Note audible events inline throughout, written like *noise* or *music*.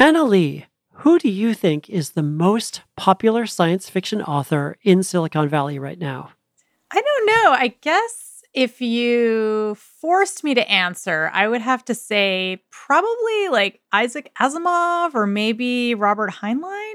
Annalee, who do you think is the most popular science fiction author in Silicon Valley right now? I don't know. I guess if you forced me to answer, I would have to say probably like Isaac Asimov or maybe Robert Heinlein.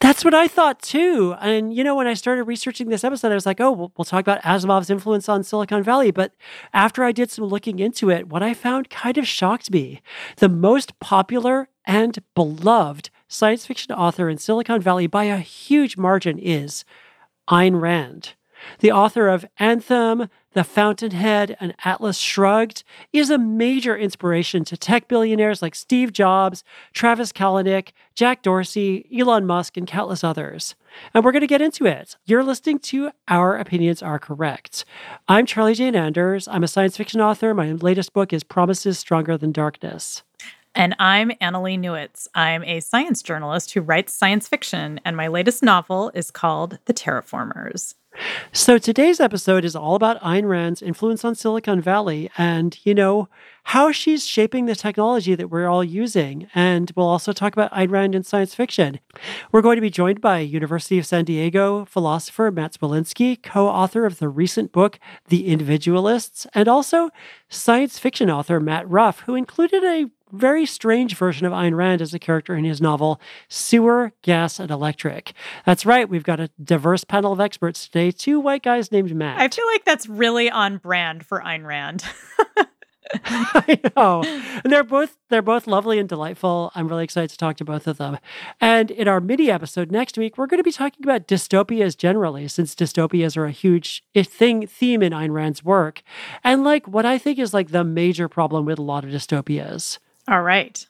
That's what I thought too. And, you know, when I started researching this episode, I was like, oh, we'll, we'll, talk about Asimov's influence on Silicon Valley. But after I did some looking into it, what I found kind of shocked me. The most popular and beloved science fiction author in Silicon Valley by a huge margin is Ayn Rand. The author of Anthem, The Fountainhead, and Atlas Shrugged is a major inspiration to tech billionaires like Steve Jobs, Travis Kalanick, Jack Dorsey, Elon Musk, and countless others. And we're going to get into it. You're listening to Our Opinions Are Correct. I'm Charlie Jane Anders. I'm a science fiction author. My latest book is Promises Stronger Than Darkness. And I'm Annalee Newitz. I'm a science journalist who writes science fiction, and my latest novel is called The Terraformers. So today's episode is all about Ayn Rand's influence on Silicon Valley and, you know, how she's shaping the technology that we're all using. And we'll also talk about Ayn Rand in science fiction. We're going to be joined by University of San Diego philosopher Matt Zwolinski, co-author of the recent book The Individualists, and also science fiction author Matt Ruff, who included a very strange version of Ayn Rand as a character in his novel Sewer, Gas, and Electric. That's right, we've got a diverse panel of experts today, two white guys named Matt. I feel like that's really on brand for Ayn Rand. *laughs* I know. And they're both they're both lovely and delightful. I'm really excited to talk to both of them. And in our mini episode next week, we're going to be talking about dystopias generally, since dystopias are a huge thing theme in Ayn Rand's work. And like what I think is like the major problem with a lot of dystopias. All right.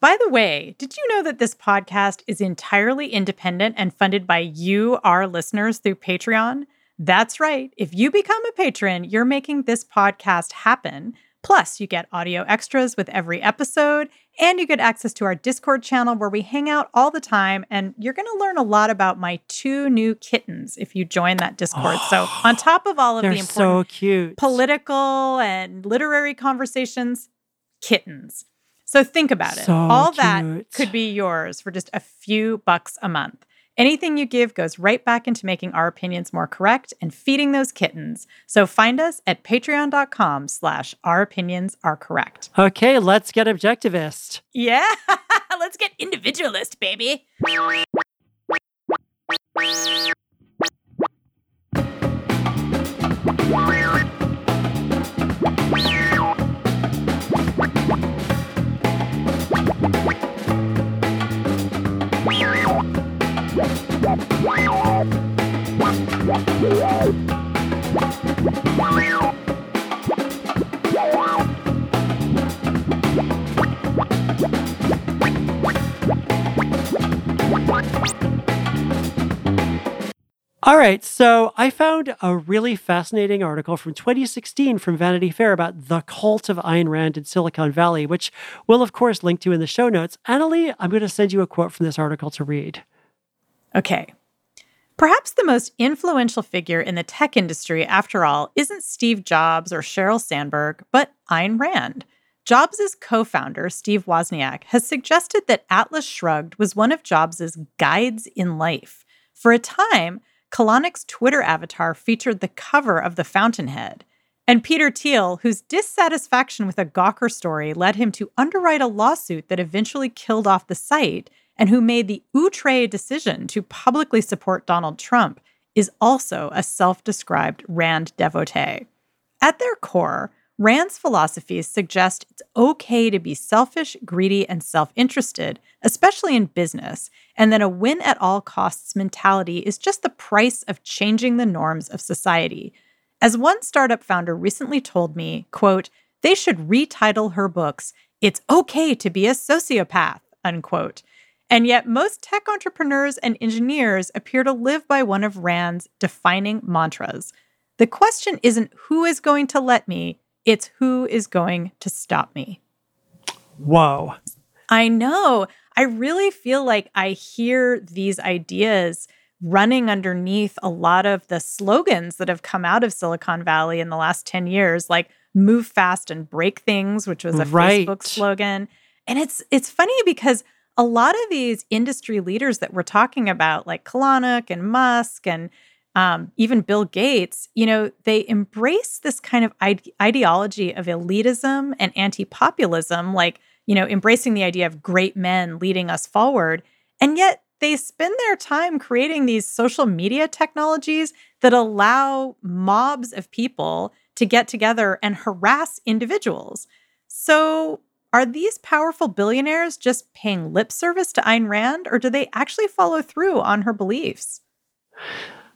By the way, did you know that this podcast is entirely independent and funded by you, our listeners, through Patreon? That's right. If you become a patron, you're making this podcast happen. Plus, you get audio extras with every episode, and you get access to our Discord channel where we hang out all the time. And you're going to learn a lot about my two new kittens if you join that Discord. Oh, so, *gasps* on top of all of the important so cute. political and literary conversations, kittens. So think about it. So All cute. that could be yours for just a few bucks a month. Anything you give goes right back into making our opinions more correct and feeding those kittens. So find us at patreon.com slash our opinions are correct. Okay, let's get objectivist. Yeah, *laughs* let's get individualist, baby. All right, so I found a really fascinating article from 2016 from Vanity Fair about the cult of Ayn Rand in Silicon Valley, which we'll, of course, link to in the show notes. Annalee, I'm going to send you a quote from this article to read. Okay. Perhaps the most influential figure in the tech industry, after all, isn't Steve Jobs or Sheryl Sandberg, but Ayn Rand. Jobs' co founder, Steve Wozniak, has suggested that Atlas Shrugged was one of Jobs' guides in life. For a time, Kalanick's Twitter avatar featured the cover of The Fountainhead. And Peter Thiel, whose dissatisfaction with a Gawker story led him to underwrite a lawsuit that eventually killed off the site, and who made the outre decision to publicly support Donald Trump, is also a self described Rand devotee. At their core, Rand's philosophies suggest it's okay to be selfish, greedy, and self interested, especially in business, and that a win at all costs mentality is just the price of changing the norms of society. As one startup founder recently told me, quote, they should retitle her books, It's Okay to Be a Sociopath, unquote. And yet, most tech entrepreneurs and engineers appear to live by one of Rand's defining mantras. The question isn't who is going to let me, it's who is going to stop me. Whoa. I know. I really feel like I hear these ideas running underneath a lot of the slogans that have come out of Silicon Valley in the last 10 years, like move fast and break things, which was a right. Facebook slogan And it's it's funny because a lot of these industry leaders that we're talking about, like Kalanick and Musk and um, even Bill Gates, you know, they embrace this kind of ide- ideology of elitism and anti populism, like, you know, embracing the idea of great men leading us forward. And yet they spend their time creating these social media technologies that allow mobs of people to get together and harass individuals. So, are these powerful billionaires just paying lip service to Ayn Rand, or do they actually follow through on her beliefs?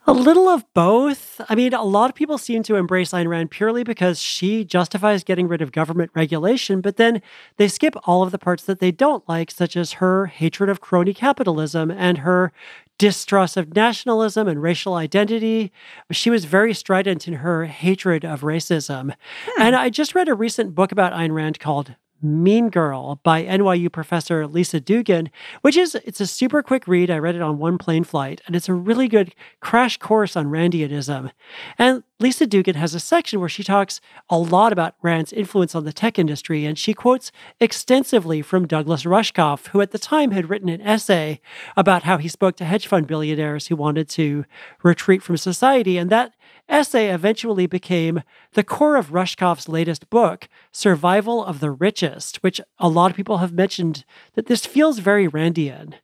A little of both. I mean, a lot of people seem to embrace Ayn Rand purely because she justifies getting rid of government regulation, but then they skip all of the parts that they don't like, such as her hatred of crony capitalism and her distrust of nationalism and racial identity. She was very strident in her hatred of racism. Hmm. And I just read a recent book about Ayn Rand called Mean Girl by NYU professor Lisa Duggan, which is it's a super quick read. I read it on one plane flight, and it's a really good crash course on Randianism. And Lisa Duggan has a section where she talks a lot about Rand's influence on the tech industry, and she quotes extensively from Douglas Rushkoff, who at the time had written an essay about how he spoke to hedge fund billionaires who wanted to retreat from society. And that essay eventually became the core of Rushkoff's latest book, Survival of the Richest, which a lot of people have mentioned that this feels very Randian.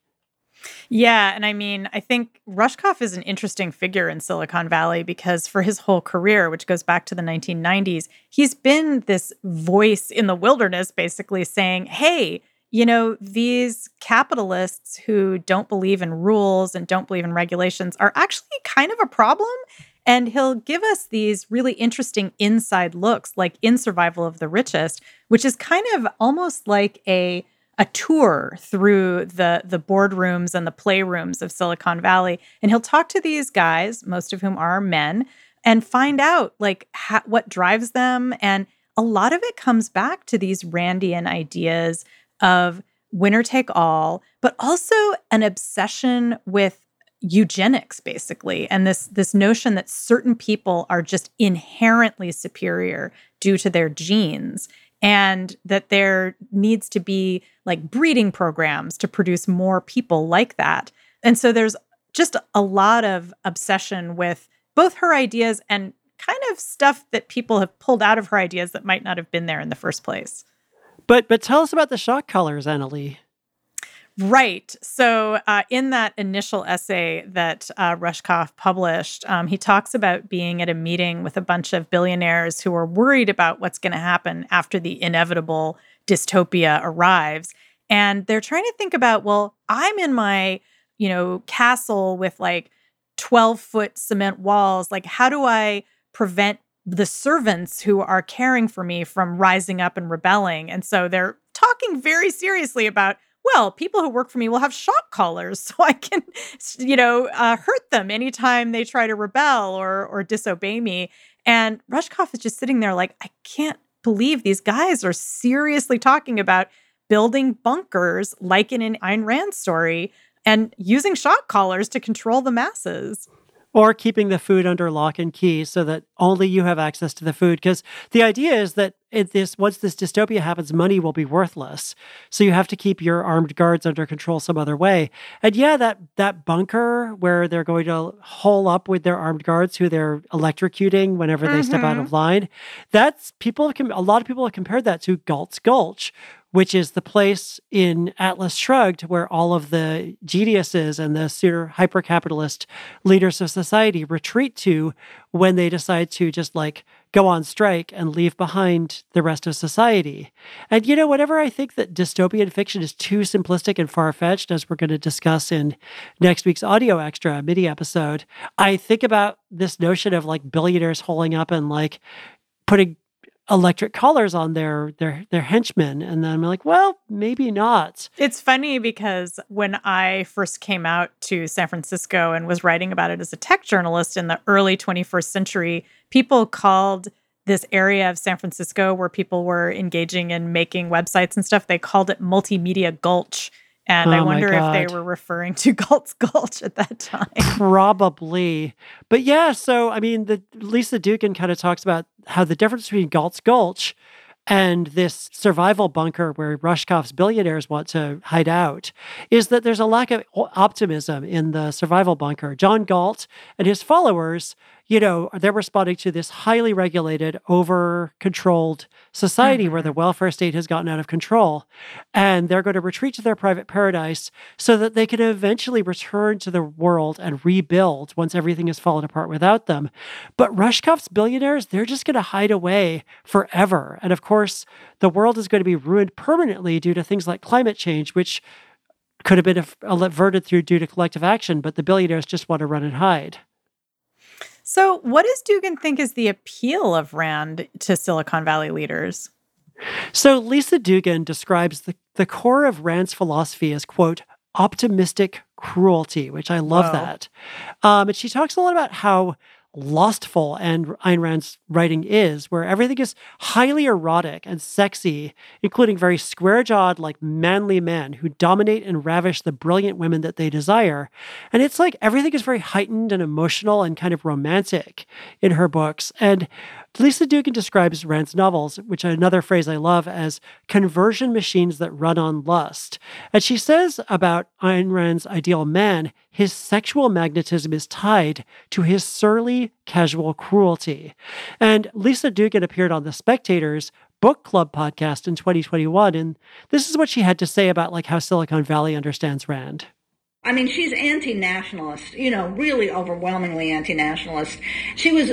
Yeah. And I mean, I think Rushkoff is an interesting figure in Silicon Valley because for his whole career, which goes back to the 1990s, he's been this voice in the wilderness, basically saying, hey, you know, these capitalists who don't believe in rules and don't believe in regulations are actually kind of a problem. And he'll give us these really interesting inside looks, like in Survival of the Richest, which is kind of almost like a a tour through the the boardrooms and the playrooms of Silicon Valley, and he'll talk to these guys, most of whom are men, and find out like ha- what drives them. And a lot of it comes back to these Randian ideas of winner take all, but also an obsession with eugenics basically and this this notion that certain people are just inherently superior due to their genes and that there needs to be like breeding programs to produce more people like that. And so there's just a lot of obsession with both her ideas and kind of stuff that people have pulled out of her ideas that might not have been there in the first place. But but tell us about the shock collars annalee Right. So, uh, in that initial essay that uh, Rushkoff published, um, he talks about being at a meeting with a bunch of billionaires who are worried about what's going to happen after the inevitable dystopia arrives. And they're trying to think about, well, I'm in my, you know, castle with like 12 foot cement walls. Like, how do I prevent the servants who are caring for me from rising up and rebelling? And so they're talking very seriously about well, people who work for me will have shock collars *laughs* so I can, you know, uh, hurt them anytime they try to rebel or or disobey me. And Rushkoff is just sitting there like, I can't believe these guys are seriously talking about building bunkers like in an Ayn Rand story and using shock collars to control the masses or keeping the food under lock and key so that only you have access to the food because the idea is that this once this dystopia happens money will be worthless so you have to keep your armed guards under control some other way and yeah that that bunker where they're going to hole up with their armed guards who they're electrocuting whenever they mm-hmm. step out of mm-hmm. line that's people can a lot of people have compared that to galt's gulch which is the place in Atlas Shrugged where all of the geniuses and the super hyper capitalist leaders of society retreat to when they decide to just like go on strike and leave behind the rest of society. And you know, whenever I think that dystopian fiction is too simplistic and far fetched, as we're going to discuss in next week's audio extra mini episode, I think about this notion of like billionaires holding up and like putting electric collars on their their their henchmen and then I'm like, well, maybe not. It's funny because when I first came out to San Francisco and was writing about it as a tech journalist in the early 21st century, people called this area of San Francisco where people were engaging in making websites and stuff, they called it multimedia gulch and oh I wonder if they were referring to *laughs* Galt's Gulch at that time. Probably. But yeah, so I mean, the Lisa Duggan kind of talks about how the difference between Galt's Gulch and this survival bunker where Rushkoff's billionaires want to hide out is that there's a lack of optimism in the survival bunker. John Galt and his followers you know, they're responding to this highly regulated, over controlled society mm-hmm. where the welfare state has gotten out of control. And they're going to retreat to their private paradise so that they can eventually return to the world and rebuild once everything has fallen apart without them. But Rushkoff's billionaires, they're just going to hide away forever. And of course, the world is going to be ruined permanently due to things like climate change, which could have been averted through due to collective action, but the billionaires just want to run and hide. So, what does Duggan think is the appeal of Rand to Silicon Valley leaders? So, Lisa Duggan describes the, the core of Rand's philosophy as, quote, optimistic cruelty, which I love Whoa. that. Um, and she talks a lot about how lustful and Ayn Rand's writing is, where everything is highly erotic and sexy, including very square jawed, like manly men who dominate and ravish the brilliant women that they desire. And it's like everything is very heightened and emotional and kind of romantic in her books. And Lisa Duggan describes Rand's novels, which another phrase I love, as conversion machines that run on lust. And she says about Ayn Rand's ideal man, his sexual magnetism is tied to his surly, casual cruelty. And Lisa Duggan appeared on The Spectator's book club podcast in 2021 and this is what she had to say about like how silicon valley understands rand I mean, she's anti-nationalist, you know, really overwhelmingly anti-nationalist. She was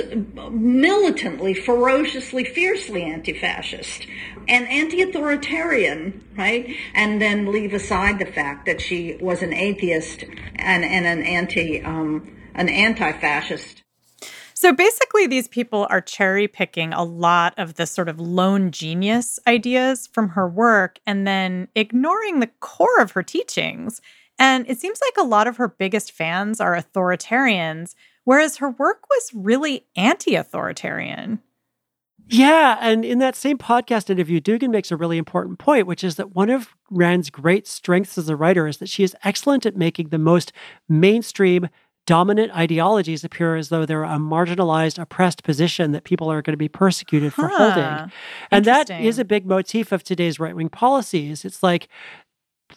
militantly, ferociously, fiercely anti-fascist and anti-authoritarian, right? And then leave aside the fact that she was an atheist and, and an anti, um, an anti-fascist. So basically, these people are cherry picking a lot of the sort of lone genius ideas from her work and then ignoring the core of her teachings and it seems like a lot of her biggest fans are authoritarians, whereas her work was really anti authoritarian. Yeah. And in that same podcast interview, Duggan makes a really important point, which is that one of Rand's great strengths as a writer is that she is excellent at making the most mainstream, dominant ideologies appear as though they're a marginalized, oppressed position that people are going to be persecuted for huh. holding. And that is a big motif of today's right wing policies. It's like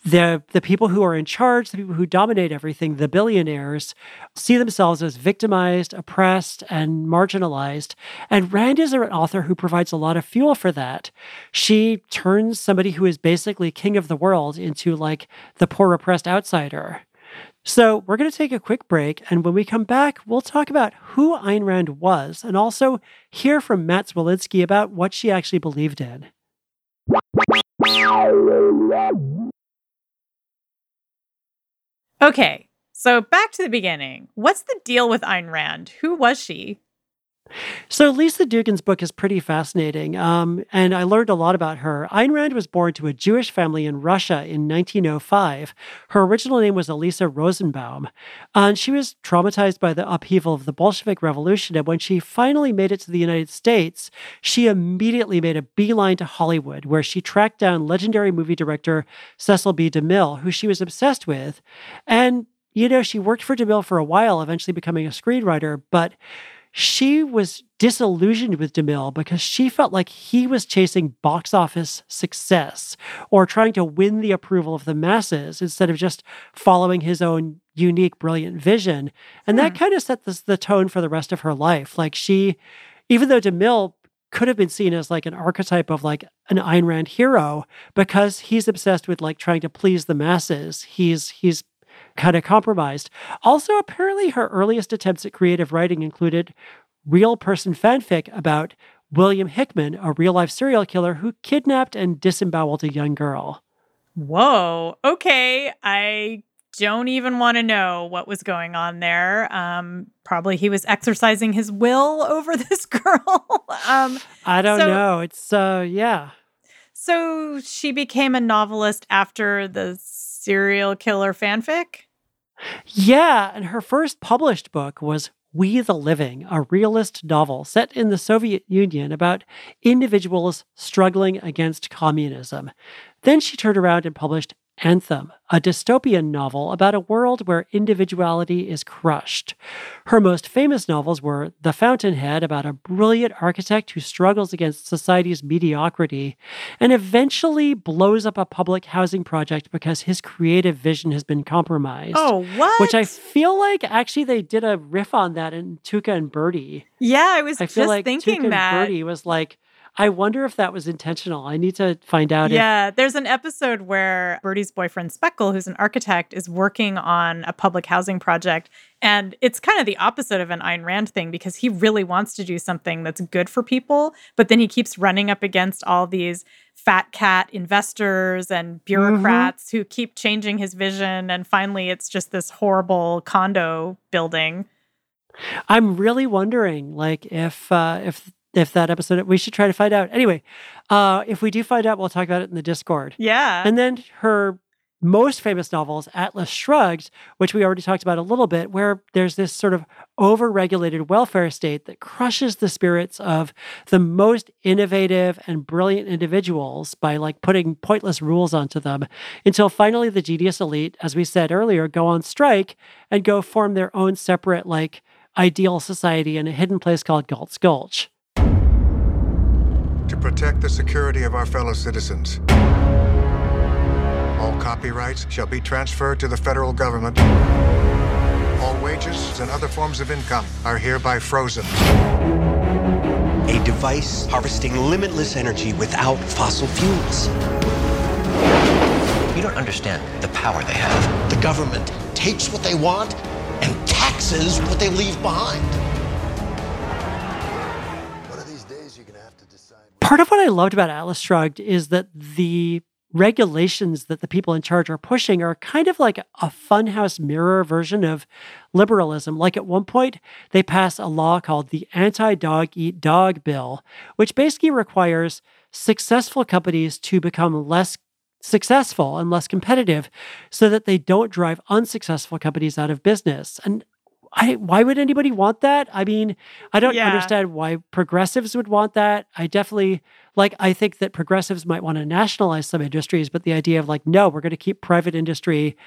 the the people who are in charge, the people who dominate everything, the billionaires, see themselves as victimized, oppressed, and marginalized. And Rand is an author who provides a lot of fuel for that. She turns somebody who is basically king of the world into like the poor oppressed outsider. So we're going to take a quick break, and when we come back, we'll talk about who Ayn Rand was, and also hear from Matt Zwolinski about what she actually believed in. Okay, so back to the beginning. What's the deal with Ayn Rand? Who was she? So Lisa Duggan's book is pretty fascinating, um, and I learned a lot about her. Ayn Rand was born to a Jewish family in Russia in 1905. Her original name was Elisa Rosenbaum, and she was traumatized by the upheaval of the Bolshevik Revolution. And when she finally made it to the United States, she immediately made a beeline to Hollywood, where she tracked down legendary movie director Cecil B. DeMille, who she was obsessed with, and you know she worked for DeMille for a while, eventually becoming a screenwriter, but she was disillusioned with DeMille because she felt like he was chasing box office success or trying to win the approval of the masses instead of just following his own unique, brilliant vision. And hmm. that kind of set this, the tone for the rest of her life. Like she, even though DeMille could have been seen as like an archetype of like an Ayn Rand hero because he's obsessed with like trying to please the masses. He's he's kind of compromised. Also, apparently, her earliest attempts at creative writing included real person fanfic about William Hickman, a real life serial killer who kidnapped and disemboweled a young girl. Whoa. Okay. I don't even want to know what was going on there. Um, probably he was exercising his will *laughs* over this girl. *laughs* um, I don't so, know. It's, uh, yeah. So she became a novelist after the serial killer fanfic? Yeah, and her first published book was We the Living, a realist novel set in the Soviet Union about individuals struggling against communism. Then she turned around and published Anthem, a dystopian novel about a world where individuality is crushed. Her most famous novels were The Fountainhead, about a brilliant architect who struggles against society's mediocrity and eventually blows up a public housing project because his creative vision has been compromised. Oh, what? Which I feel like actually they did a riff on that in Tuca and Birdie. yeah, I was I feel just like thinking Tuca that. and Birdie was like, I wonder if that was intentional. I need to find out if Yeah, there's an episode where Birdie's boyfriend Speckle, who's an architect, is working on a public housing project. And it's kind of the opposite of an Ayn Rand thing because he really wants to do something that's good for people, but then he keeps running up against all these fat cat investors and bureaucrats who keep changing his vision. And finally, it's just this horrible condo building. I'm really wondering, like, if uh, if if that episode, we should try to find out. Anyway, uh, if we do find out, we'll talk about it in the Discord. Yeah. And then her most famous novels, Atlas Shrugged, which we already talked about a little bit, where there's this sort of overregulated welfare state that crushes the spirits of the most innovative and brilliant individuals by like putting pointless rules onto them until finally the genius elite, as we said earlier, go on strike and go form their own separate, like, ideal society in a hidden place called Galt's Gulch. To protect the security of our fellow citizens. All copyrights shall be transferred to the federal government. All wages and other forms of income are hereby frozen. A device harvesting limitless energy without fossil fuels. You don't understand the power they have. The government takes what they want and taxes what they leave behind. Part of what I loved about Atlas Shrugged is that the regulations that the people in charge are pushing are kind of like a funhouse mirror version of liberalism. Like at one point, they pass a law called the Anti Dog Eat Dog Bill, which basically requires successful companies to become less successful and less competitive so that they don't drive unsuccessful companies out of business. And I, why would anybody want that? I mean, I don't Yeah. understand why progressives would want that. I definitely like I think that progressives might want to nationalize some industries, but the idea of like, no, we're going to keep private industry,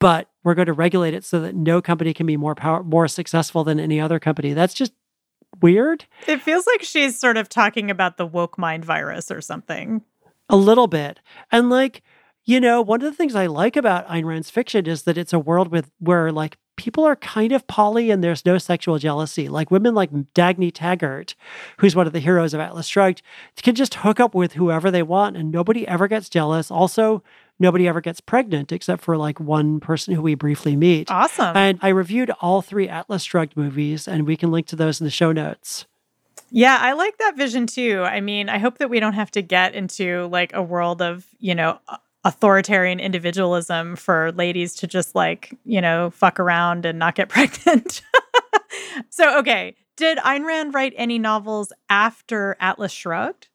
but we're going to regulate it so that no company can be more power more successful than any other company. That's just weird. it feels like she's sort of talking about the woke mind virus or something. A little bit. And like, you know, one of the things I like about Ayn Rand's fiction is that it's a world with where like people are kind of poly and there's no sexual jealousy. Like women like Dagny Taggart, who's one of the heroes of Atlas Shrugged, can just hook up with whoever they want and nobody ever gets jealous. Also, nobody ever gets pregnant except for like one person who we briefly meet. Awesome. And I reviewed all three Atlas Shrugged movies, and we can link to those in the show notes. Yeah, I like that vision too. I mean, I hope that we don't have to get into like a world of, you know, authoritarian individualism for ladies to just like, you know, fuck around and not get *laughs* pregnant. so, okay. Did Ayn Rand write any novels after Atlas Shrugged?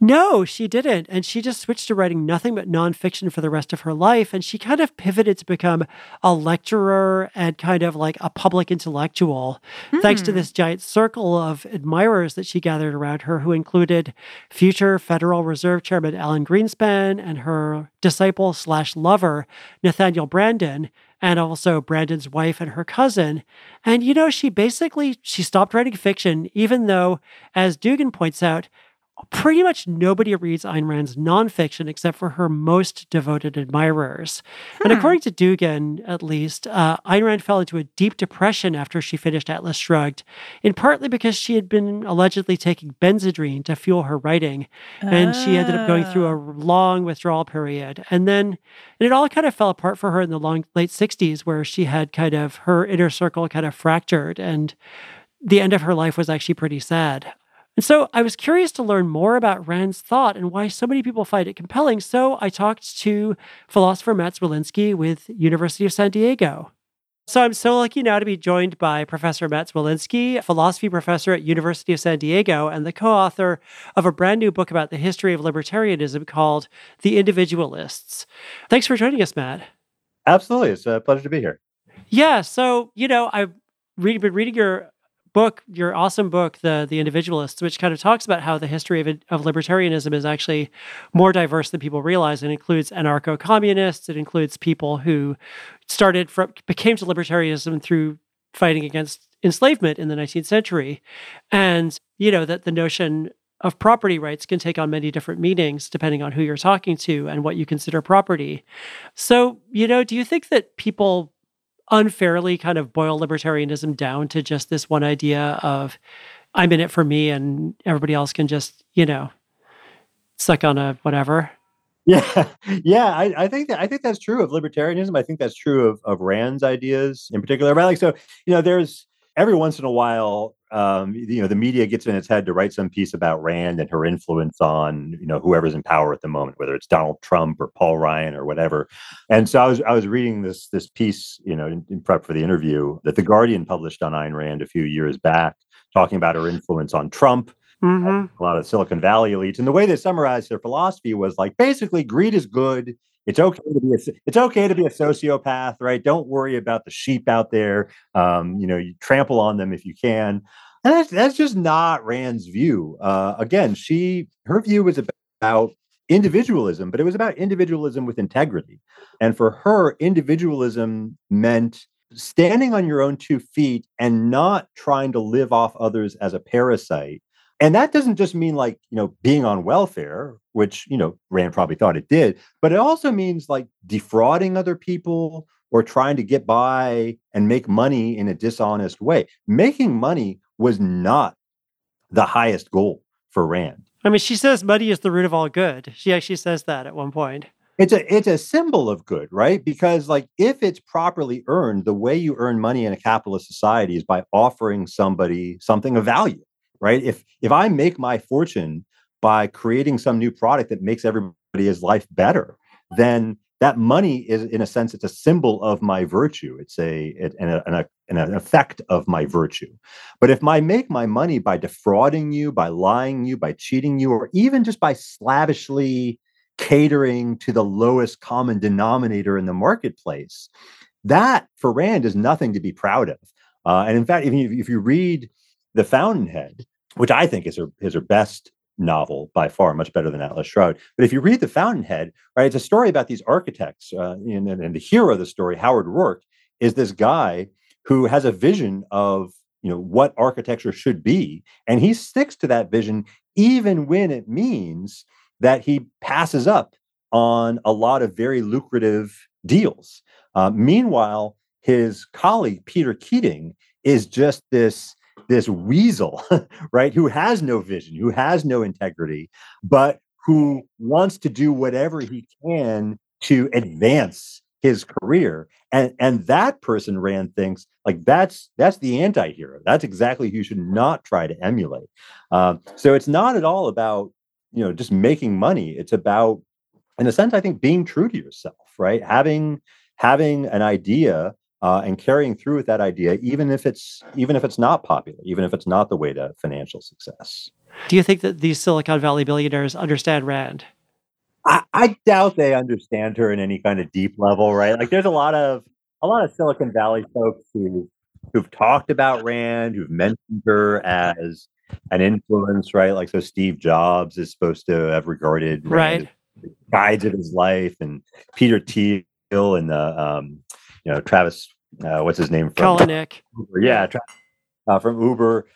No, she didn't. And she just switched to writing nothing but nonfiction for the rest of her life. And she kind of pivoted to become a lecturer and kind of like a public intellectual, thanks to hmm. this giant circle of admirers that she gathered around her, who included future Federal Reserve Chairman Alan Greenspan and her disciple slash lover, Nathaniel Branden, and also Branden's wife and her cousin. And you know, she basically she stopped writing fiction, even though, as Duggan points out, pretty much nobody reads Ayn Rand's nonfiction except for her most devoted admirers. And according to Duggan, at least, uh, Ayn Rand fell into a deep depression after she finished Atlas Shrugged, in partly because she had been allegedly taking Benzedrine to fuel her writing. And she ended up going through a long withdrawal period. And then and it all kind of fell apart for her in the long late 60s, where she had kind of her inner circle kind of fractured. And the end of her life was actually pretty sad. And so I was curious to learn more about Rand's thought and why so many people find it compelling. So I talked to philosopher Matt Zwolinski with University of San Diego. So I'm so lucky now to be joined by Professor Matt Zwolinski, philosophy professor at University of San Diego and the co-author of a brand new book about the history of libertarianism called The Individualists. Thanks for joining us, Matt. Absolutely. It's a pleasure to be here. Yeah. So, you know, I've read, been reading your book, your awesome book, the the Individualists, which kind of talks about how the history of, of libertarianism is actually more diverse than people realize. It includes anarcho-communists. It includes people who started from became to libertarianism through fighting against enslavement in the 19th century, and you know that the notion of property rights can take on many different meanings depending on who you're talking to and what you consider property. So, you know, do you think that people unfairly kind of boil libertarianism down to just this one idea of I'm in it for me and everybody else can just, you know, suck on a whatever? Yeah, *laughs* yeah, I, I, think that I think that's true of libertarianism. I think that's true of, of Rand's ideas in particular. Right? Like, so you know, there's every once in a while um, you know, the media gets in its head to write some piece about Rand and her influence on, you know, whoever's in power at the moment, whether it's Donald Trump or Paul Ryan or whatever. And so I was I was reading this this piece, you know, in, in prep for the interview that the Guardian published on Ayn Rand a few years back, talking about her influence on Trump. Mm-hmm. A lot of Silicon Valley elites, and the way they summarized their philosophy was like basically greed is good it's okay to be a, it's okay to be a sociopath, right? Don't worry about the sheep out there. Um, you know, you trample on them if you can. And that's, that's just not Rand's view. Uh, again, she her view was about individualism, but it was about individualism with integrity. And for her, individualism meant standing on your own two feet and not trying to live off others as a parasite. And that doesn't just mean like, you know, being on welfare, which, you know, Rand probably thought it did, but it also means like defrauding other people or trying to get by and make money in a dishonest way. Making money was not the highest goal for Rand. I mean, she says money is the root of all good. She actually says that at one point. It's a it's a symbol of good, right? Because like if it's properly earned, the way you earn money in a capitalist society is by offering somebody something of value, right? If if I make my fortune by creating some new product that makes everybody's life better, then that money is in a sense it's a symbol of my virtue. It's a it, an, an, an effect of my virtue. But if i make my money by defrauding you by lying you by cheating you or even just by slavishly catering to the lowest common denominator in the marketplace that for rand is nothing to be proud of. Uh, and in fact if you, if you read the fountainhead which i think is her, is her best novel by far, much better than Atlas Shrugged. But if you read The Fountainhead, right, it's a story about these architects, uh, and, and the hero of the story, Howard Roark, is this guy who has a vision of you know what architecture should be, and he sticks to that vision even when it means that he passes up on a lot of very lucrative deals. Uh, meanwhile, his colleague Peter Keating is just this this weasel, *laughs* right, who has no vision, who has no integrity, but who wants to do whatever he can to advance his career. And and that person Rand thinks like that's that's the anti-hero. That's exactly who you should not try to emulate. Um, so it's not at all about you know just making money. It's about, in a sense, I think being true to yourself, right? Having having an idea uh, and carrying through with that idea, even if it's even if it's not popular, even if it's not the way to financial success. Do you think that these Silicon Valley billionaires understand Rand? I, I doubt they understand her in any kind of deep level, right? Like, there's a lot of a lot of Silicon Valley folks who who've talked about Rand, who've mentioned her as an influence, right? Like, so Steve Jobs is supposed to have regarded Rand right guides of his life, and Peter Thiel and the um, you know Travis uh, what's his name from Kalanick. *laughs* Uber. Yeah, uh, from Uber.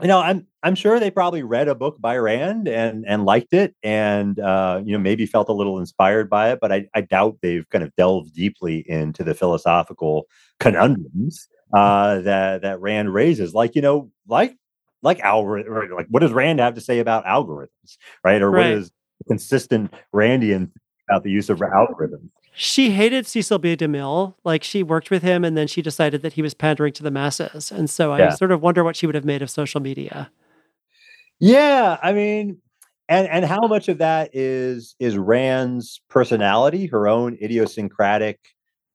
You know, I'm I'm sure they probably read a book by Rand and and liked it, and uh, you know maybe felt a little inspired by it. But I, I doubt they've kind of delved deeply into the philosophical conundrums uh, that that Rand raises. Like you know, like like algorithm, like what does Rand have to say about algorithms, right? Or right. what is consistent Randian about the use of algorithms? She hated Cecil B. DeMille. Like she worked with him and then she decided that he was pandering to the masses. And so I yeah. sort of wonder what she would have made of social media. Yeah, I mean, and and how much of that is is Rand's personality, her own idiosyncratic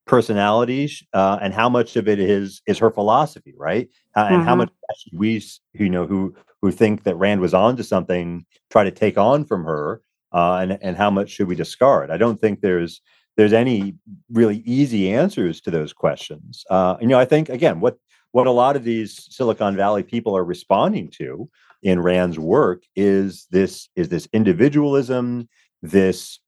personalities, uh, and how much of it is is her philosophy, right? Uh, and mm-hmm. how much we, you know, who who think that Rand was onto something, try to take on from her, uh, and and how much should we discard? I don't think there's there's any really easy answers to those questions. Uh, you know, I think again, what what a lot of these Silicon Valley people are responding to in Rand's work is this is this individualism, this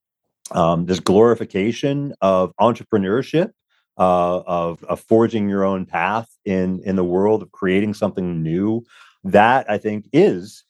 um, this glorification of entrepreneurship, uh, of, of forging your own path in in the world of creating something new. That I think is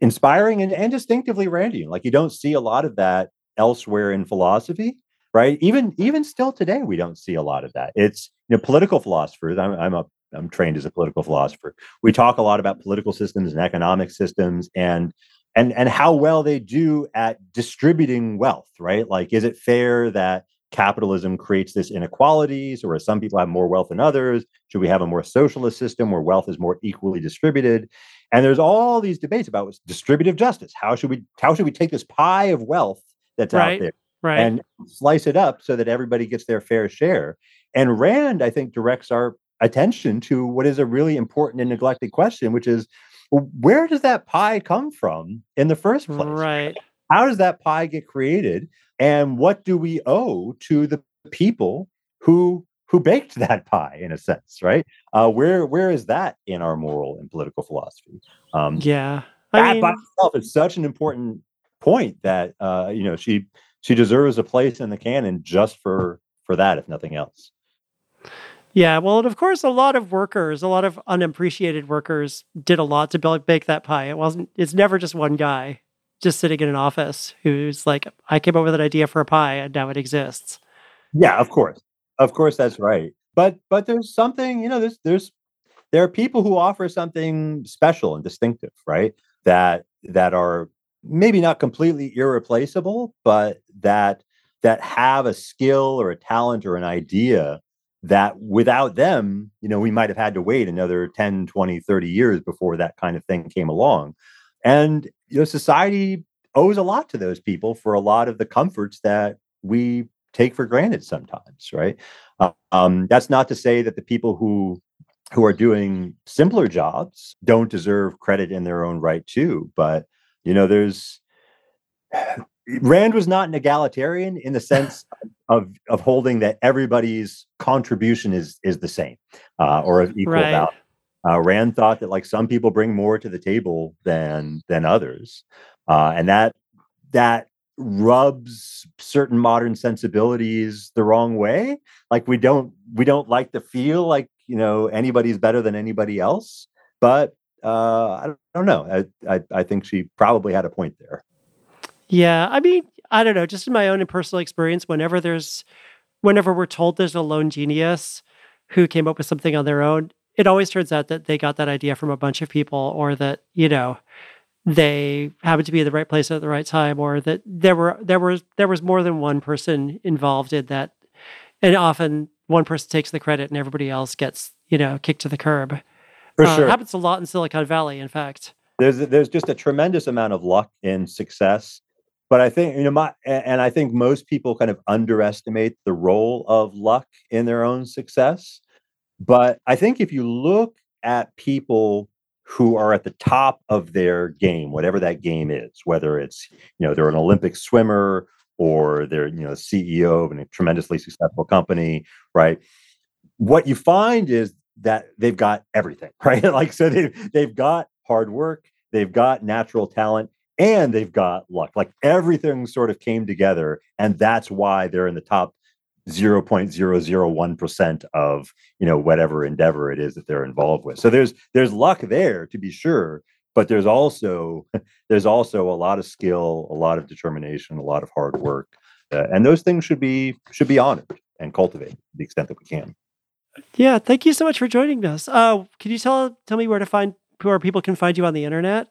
inspiring and, and distinctively Randian. Like you don't see a lot of that elsewhere in philosophy, right? Even even still today, we don't see a lot of that. It's you know political philosophers. I'm, I'm a I'm trained as a political philosopher. We talk a lot about political systems and economic systems and and and how well they do at distributing wealth, right? Like, is it fair that capitalism creates this inequalities, or some people have more wealth than others? Should we have a more socialist system where wealth is more equally distributed? And there's all these debates about distributive justice. How should we how should we take this pie of wealth that's right, out there right. and slice it up so that everybody gets their fair share? And Rand, I think, directs our attention to what is a really important and neglected question, which is where does that pie come from in the first place? Right. How does that pie get created? And what do we owe to the people who who baked *laughs* that pie in a sense, right? Uh, where where is that in our moral and political philosophy? Um, yeah, I that mean, by itself is such an important point that uh, you know she she deserves a place in the canon just for for that, if nothing else. Yeah, well, and of course, a lot of workers, a lot of unappreciated workers, did a lot to build, bake that pie. It wasn't. It's never just one guy just sitting in an office who's like, "I came up with an idea for a pie, and now it exists." Yeah, of course, of course, that's right. But but there's something, you know, there's there's there are people who offer something special and distinctive, right? That that are maybe not completely irreplaceable, but that that have a skill or a talent or an idea that without them, you know, we might have had to wait another 10, 20, 30 years before that kind of thing came along. And, you know, society owes a lot to those people for a lot of the comforts that we take for granted sometimes, right? Um, that's not to say that the people who who are doing simpler jobs don't deserve credit in their own right too, but you know, there's *sighs* Rand was not an egalitarian in the sense of of holding that everybody's contribution is is the same uh, or of equal Right. value. Uh, Rand thought that like some people bring more to the table than than others, uh, and that that rubs certain modern sensibilities the wrong way. Like we don't we don't like to feel like you know anybody's better than anybody else. But uh, I don't, know. I, I I think she probably had a point there. Yeah, I mean, I don't know. Just in my own personal experience, whenever there's, whenever we're told there's a lone genius who came up with something on their own, it always turns out that they got that idea from a bunch of people, or that you know, they happened to be in the right place at the right time, or that there were there was there was more than one person involved in that, and often one person takes the credit and everybody else gets you know kicked to the curb. For Uh, sure. happens a lot in Silicon Valley, in fact. there's there's just a tremendous amount of luck in success but i think you know my and i think most people kind of underestimate the role of luck in their own success but i think if you look at people who are at the top of their game whatever that game is whether it's you know they're an olympic swimmer or they're you know ceo of a tremendously successful company right what you find is that they've got everything *laughs* right? Like so they've, they've got hard work they've got natural talent and they've got luck. Like everything sort of came together and that's why they're in the top 0.001% of you know whatever endeavor it is that they're involved with. So there's there's luck there to be sure but there's also *laughs* there's also a lot of skill a lot of determination a lot of hard work uh, and those things should be should be honored and cultivated to the extent that we can Yeah, thank you so much for joining us. Uh, can you tell tell me where to find where people can find you on the internet?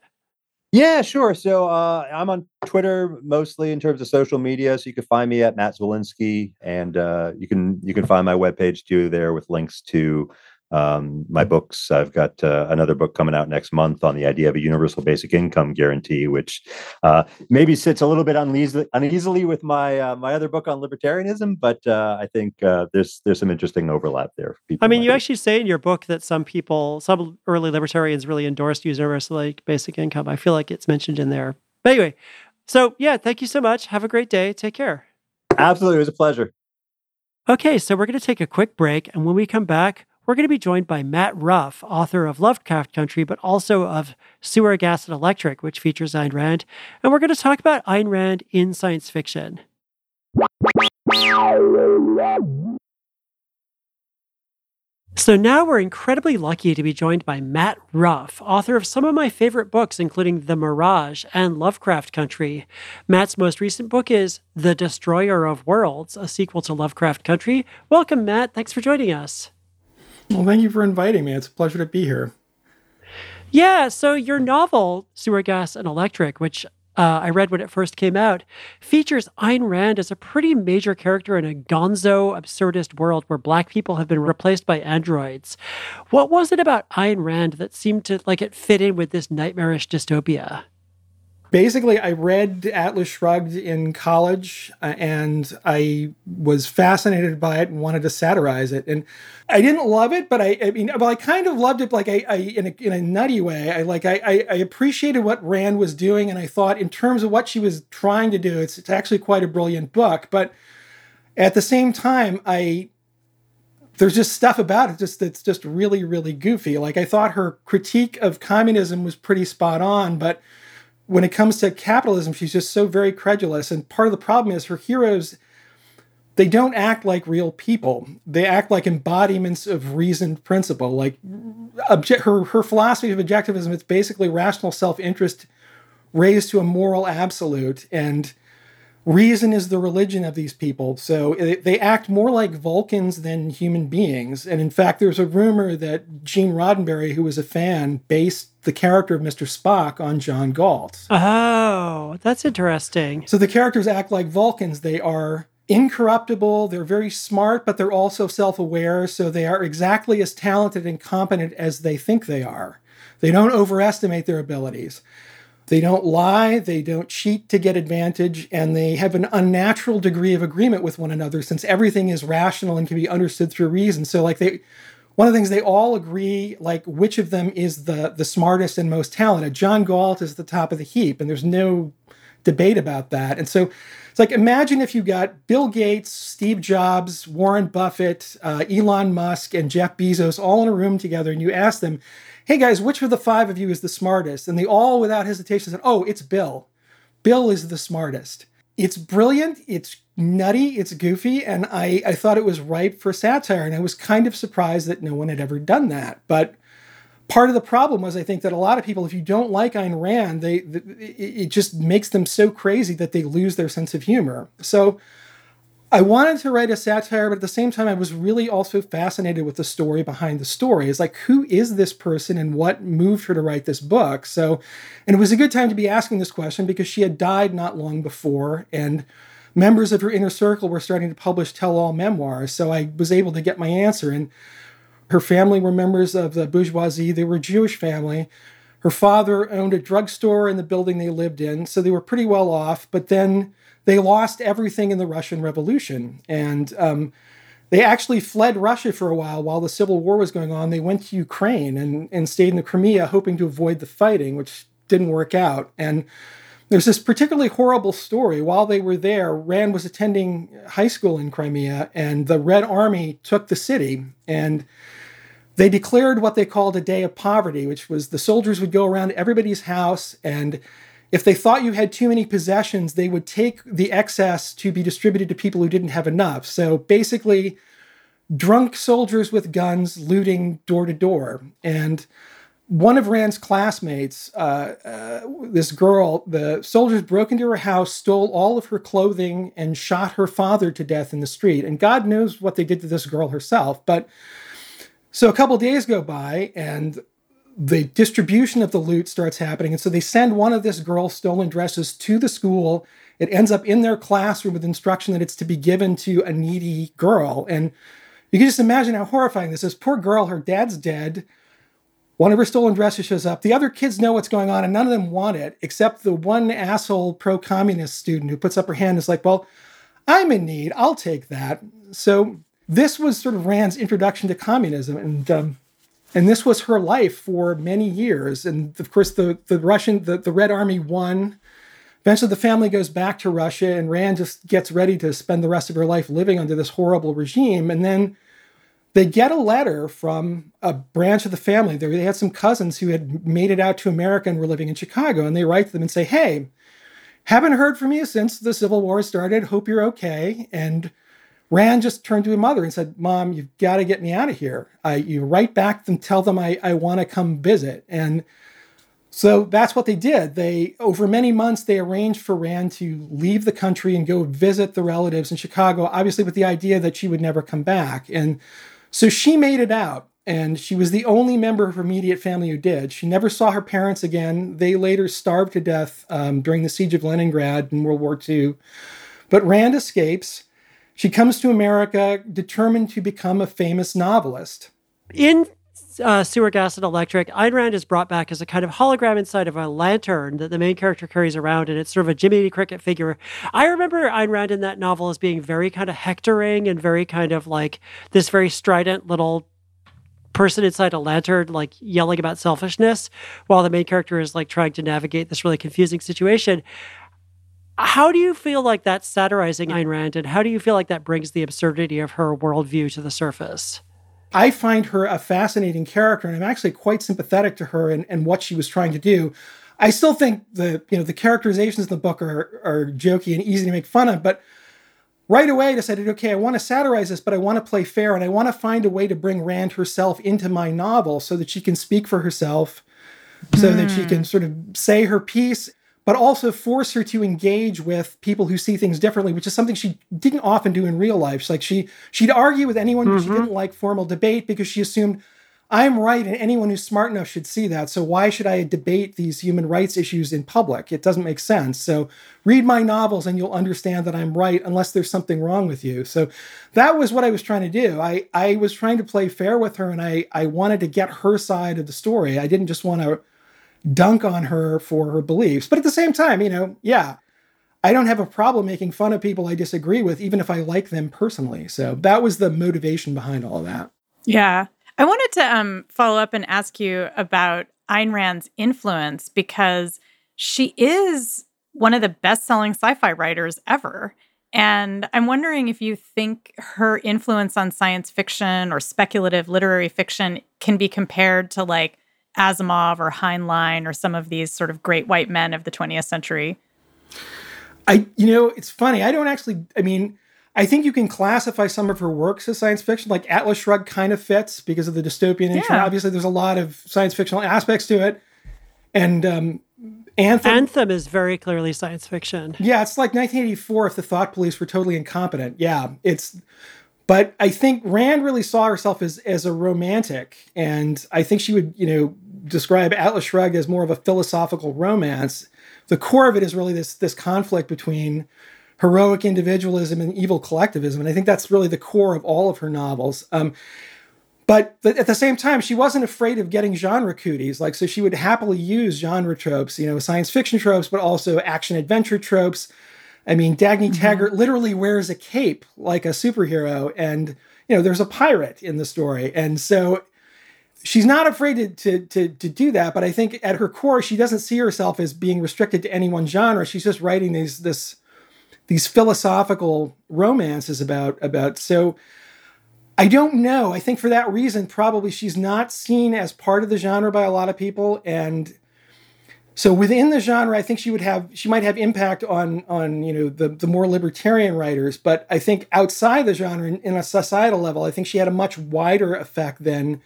Yeah, sure. So uh, I'm on Twitter mostly in terms of social media. So you can find me at Matt Zwolinski, and uh, you can you can find my webpage too there with links to um, my books. I've got uh, another book coming out next month on the idea of a universal basic income guarantee, which uh, maybe sits a little bit uneasily, uneasily with my uh, my other book on libertarianism, but uh, I think uh, there's there's some interesting overlap there. I mean, you be- actually say in your book that some people, some early libertarians really endorsed universal like basic income. I feel like it's mentioned in there. But anyway, so yeah, thank you so much. Have a great day. Take care. absolutely it was a pleasure. Okay, so we're going to take a quick break. And when we come back, we're going to be joined by Matt Ruff, author of Lovecraft Country, but also of Sewer, Gas, and Electric, which features Ayn Rand. And we're going to talk about Ayn Rand in science fiction. So now we're incredibly lucky to be joined by Matt Ruff, author of some of my favorite books, including The Mirage and Lovecraft Country. Matt's most recent book is The Destroyer of Worlds, a sequel to Lovecraft Country. Welcome, Matt. Thanks for joining us. Well, thank you for inviting me. It's a pleasure to be here. Yeah, so your novel, Sewer Gas and Electric, which uh, I read when it first came out, features Ayn Rand as a pretty major character in a gonzo, absurdist world where black people have been replaced by androids. What was it about Ayn Rand that seemed to like it fit in with this nightmarish dystopia? Basically i read atlas shrugged in college uh, and i was fascinated by it and wanted to satirize it. And i didn't love it but i, I mean well i kind of loved it like i, I in, a, in a nutty way. I like I, I appreciated what rand was doing and i thought in terms of what she was trying to do it's, it's actually quite a brilliant book. But at the same time i there's just stuff about it just that's just really really goofy. Like i thought her critique of communism was pretty spot on but when it comes to capitalism, she's just so very credulous. And part of the problem is her heroes, they don't act like real people. They act like embodiments of reasoned principle. Like obje- her, her philosophy of objectivism, it's basically rational self-interest raised to a moral absolute. And reason is the religion of these people. So eh, they act more like Vulcans than human beings. And in fact, there's a rumor that Gene Roddenberry, who was a fan, based the character of Mr. Spock on John Galt. Oh, that's interesting. So the characters act like Vulcans. They are incorruptible, they're very smart, but they're also self aware. So they are exactly as talented and competent as they think they are. They don't overestimate their abilities. They don't lie, they don't cheat to get advantage, and they have an unnatural degree of agreement with one another since everything is rational and can be understood through reason. So, like, they, one of the things they all agree, like, which of them is the, the smartest and most talented. John Galt is at the top of the heap, and there's no debate about that. And so, it's like imagine if you got Bill Gates, Steve Jobs, Warren Buffett, uh, Elon Musk, and Jeff Bezos all in a room together, and you ask them, hey guys, which of the five of you is the smartest? And they all, without hesitation, said, oh, it's Bill. Bill is the smartest. It's brilliant, it's nutty, it's goofy, and I, I thought it was ripe for satire. And I was kind of surprised that no one had ever done that. But part of the problem was, I think, that a lot of people, if you don't like Ayn Rand, they, it just makes them so crazy that they lose their sense of humor. So I wanted to write a satire, but at the same time, I was really also fascinated with the story behind the story. It's like, who is this person and what moved her to write this book? So, and it was a good time to be asking this question because she had died not long before, and members of her inner circle were starting to publish tell all memoirs. So I was able to get my answer. And her family were members of the bourgeoisie, they were a Jewish family. Her father owned a drugstore in the building they lived in, so they were pretty well off, but then they lost everything in the Russian Revolution. And um, they actually fled Russia for a while while the Civil War was going on. They went to Ukraine and, and stayed in the Crimea, hoping to avoid the fighting, which didn't work out. And there's this particularly horrible story. While they were there, Rand was attending high school in Crimea, and the Red Army took the city. And they declared what they called a day of poverty, which was the soldiers would go around everybody's house and if they thought you had too many possessions, they would take the excess to be distributed to people who didn't have enough. So basically, drunk soldiers with guns looting door to door. And one of Rand's classmates, uh, uh, this girl, the soldiers broke into her house, stole all of her clothing, and shot her father to death in the street. And God knows what they did to this girl herself. But so a couple days go by, and the distribution of the loot starts happening. And so they send one of this girl's stolen dresses to the school. It ends up in their classroom with instruction that it's to be given to a needy girl. And you can just imagine how horrifying this is. Poor girl, her dad's dead. One of her stolen dresses shows up. The other kids know what's going on, and none of them want it, except the one asshole pro communist student who puts up her hand and is like, Well, I'm in need. I'll take that. So this was sort of Rand's introduction to communism. And um, and this was her life for many years. And of course, the, the Russian, the, the Red Army won. Eventually, the family goes back to Russia, and Rand just gets ready to spend the rest of her life living under this horrible regime. And then they get a letter from a branch of the family. They had some cousins who had made it out to America and were living in Chicago. And they write to them and say, Hey, haven't heard from you since the Civil War started. Hope you're okay. And Rand just turned to his mother and said, Mom, you've got to get me out of here. I, you write back and tell them I, I want to come visit. And so that's what they did. They, over many months, they arranged for Rand to leave the country and go visit the relatives in Chicago, obviously with the idea that she would never come back. And so she made it out, and she was the only member of her immediate family who did. She never saw her parents again. They later starved to death um, during the siege of Leningrad in World War II. But Rand escapes. She comes to America determined to become a famous novelist. In uh, Sewer Gas and Electric, Ayn Rand is brought back as a kind of hologram inside of a lantern that the main character carries around, and it's sort of a Jiminy Cricket figure. I remember Ayn Rand in that novel as being very kind of hectoring and very kind of like this very strident little person inside a lantern like yelling about selfishness while the main character is like trying to navigate this really confusing situation how do you feel like that's satirizing Ayn Rand, and how do you feel like that brings the absurdity of her worldview to the surface? I find her a fascinating character, and I'm actually quite sympathetic to her and, and what she was trying to do. I still think the you know the characterizations in the book are are jokey and easy to make fun of, but right away I decided, okay, I want to satirize this, but I want to play fair, and I want to find a way to bring Rand herself into my novel so that she can speak for herself, so mm. that she can sort of say her piece but also force her to engage with people who see things differently, which is something she didn't often do in real life. She's like she she'd argue with anyone, mm-hmm. but she didn't like formal debate because she assumed I'm right and anyone who's smart enough should see that. So why should I debate these human rights issues in public? It doesn't make sense. So read my novels and you'll understand that I'm right unless there's something wrong with you. So that was what I was trying to do. I I was trying to play fair with her and I I wanted to get her side of the story. I didn't just want to dunk on her for her beliefs. But at the same time, you know, yeah, I don't have a problem making fun of people I disagree with, even if I like them personally. So that was the motivation behind all of that. Yeah. I wanted to um, follow up and ask you about Ayn Rand's influence because she is one of the best selling sci fi writers ever. And I'm wondering if you think her influence on science fiction or speculative literary fiction can be compared to like Asimov or Heinlein or some of these sort of great white men of the 20th century? I, you know, it's funny. I don't actually, I mean, I think you can classify some of her works as science fiction. Like Atlas Shrugged kind of fits because of the dystopian nature. Yeah. Obviously, there's a lot of science fictional aspects to it. And um, Anthem, Anthem is very clearly science fiction. Yeah, it's like 1984 if the thought police were totally incompetent. Yeah, it's but I think Rand really saw herself as as a romantic, and I think she would, you know, describe Atlas Shrugged as more of a philosophical romance. The core of it is really this this conflict between heroic individualism and evil collectivism, and I think that's really the core of all of her novels. Um, but at the same time, she wasn't afraid of getting genre cooties. Like, so she would happily use genre tropes, you know, science fiction tropes, but also action adventure tropes. I mean, Dagny mm-hmm. Taggart literally wears a cape like a superhero, and you know, there's a pirate in the story, and so she's not afraid to, to, to, to, do that but i think at her core she doesn't see herself as being restricted to any one genre. She's just writing these this these philosophical romances about about so i don't know. I think for that reason probably she's not seen as part of the genre by a lot of people. And so within the genre i think she would have she might have impact on on you know the the more libertarian writers. But i think outside the genre in, in a societal level i think she had a much wider effect than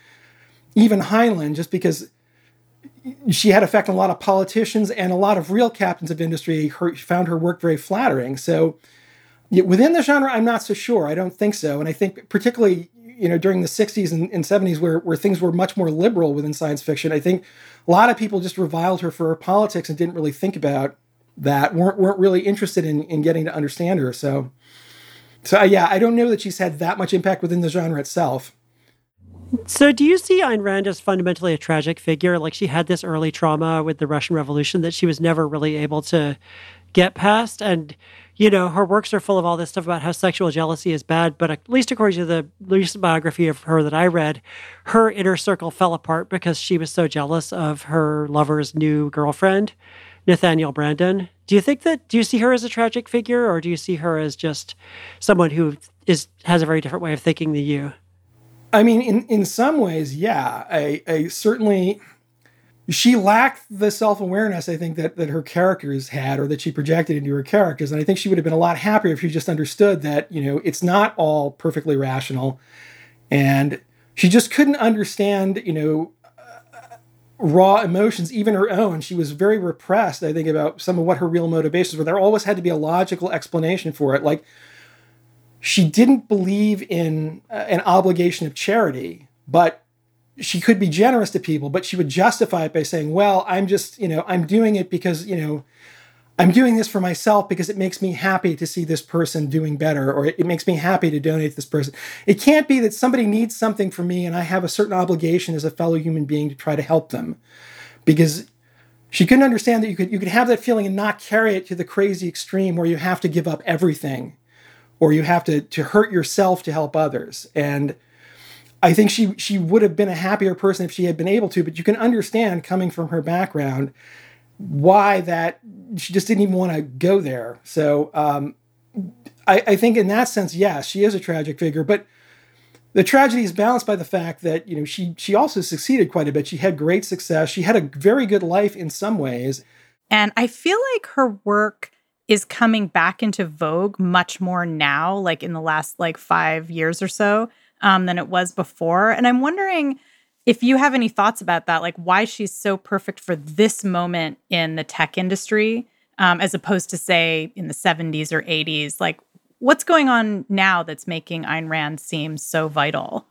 even Heinlein, just because she had effect on a lot of politicians and a lot of real captains of industry her, found her work very flattering. So within the genre, I'm not so sure. I don't think so. And I think particularly, you know, during the 60s and, and 70s where, where things were much more liberal within science fiction, I think a lot of people just reviled her for her politics and didn't really think about that, weren't, weren't really interested in, in getting to understand her. So, so yeah, I don't know that she's had that much impact within the genre itself. So, do you see Ayn Rand as fundamentally a tragic figure? Like she had this early trauma with the Russian Revolution that she was never really able to get past. And, you know, her works are full of all this stuff about how sexual jealousy is bad. But at least according to the recent biography of her that I read, her inner circle fell apart because she was so jealous of her lover's new girlfriend, Nathaniel Branden. Do you think that, do you see her as a tragic figure or do you see her as just someone who is has a very different way of thinking than you? I mean, in, in some ways, yeah. I, I certainly she lacked the self-awareness I think that that her characters had or that she projected into her characters. And I think she would have been a lot happier if she just understood that, you know, it's not all perfectly rational. And she just couldn't understand, you know, uh, raw emotions, even her own. She was very repressed, I think, about some of what her real motivations were. There always had to be a logical explanation for it. Like, she didn't believe in uh, an obligation of charity, but she could be generous to people, but she would justify it by saying, well, I'm just, you know, I'm doing it because, you know, I'm doing this for myself because it makes me happy to see this person doing better, or it makes me happy to donate to this person. It can't be that somebody needs something from me and I have a certain obligation as a fellow human being to try to help them. Because she couldn't understand that you could you could have that feeling and not carry it to the crazy extreme where you have to give up everything or you have to to hurt yourself to help others. And I think she she would have been a happier person if she had been able to, but you can understand coming from her background why that she just didn't even want to go there. So um, I, I think in that sense, yes, she is a tragic figure, but the tragedy is balanced by the fact that you know she she also succeeded quite a bit. She had great success. She had a very good life in some ways. And I feel like her work is coming back into vogue much more now, like in the last like five years or so, um, than it was before. And I'm wondering if you have any thoughts about that, like why she's so perfect for this moment in the tech industry, um, as opposed to say in the 70s or 80s, like what's going on now that's making Ayn Rand seem so vital?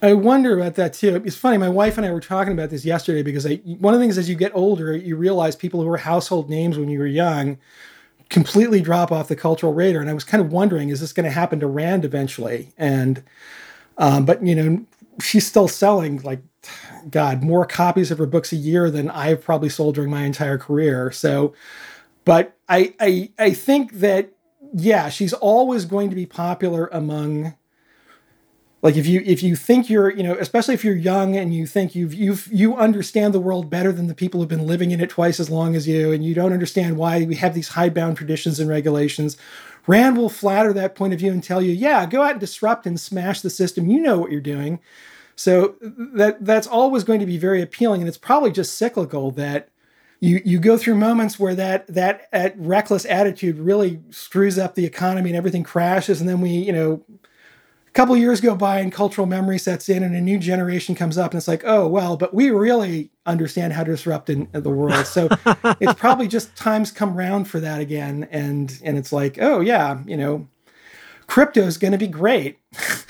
I wonder about that too. It's funny. My wife and I were talking about this yesterday because I, one of the things as you get older, you realize people who were household names when you were young completely drop off the cultural radar. And I was kind of wondering, is this going to happen to Rand eventually? And um, but you know, she's still selling like God more copies of her books a year than I've probably sold during my entire career. So, but I I I think that yeah, she's always going to be popular among like if you if you think you're you know especially if you're young and you think you've you've you understand the world better than the people who've been living in it twice as long as you and you don't understand why we have these hidebound traditions and regulations rand will flatter that point of view and tell you yeah go out and disrupt and smash the system. You know what you're doing. So that that's always going to be very appealing and it's probably just cyclical that you you go through moments where that that, that reckless attitude really screws up the economy and everything crashes and then we you know a couple years go by and cultural memory sets in and a new generation comes up and it's like oh well but we really understand how to disrupt in, in the world. So *laughs* it's probably just times come round for that again. And and it's like oh yeah you know crypto is going to be great. *laughs*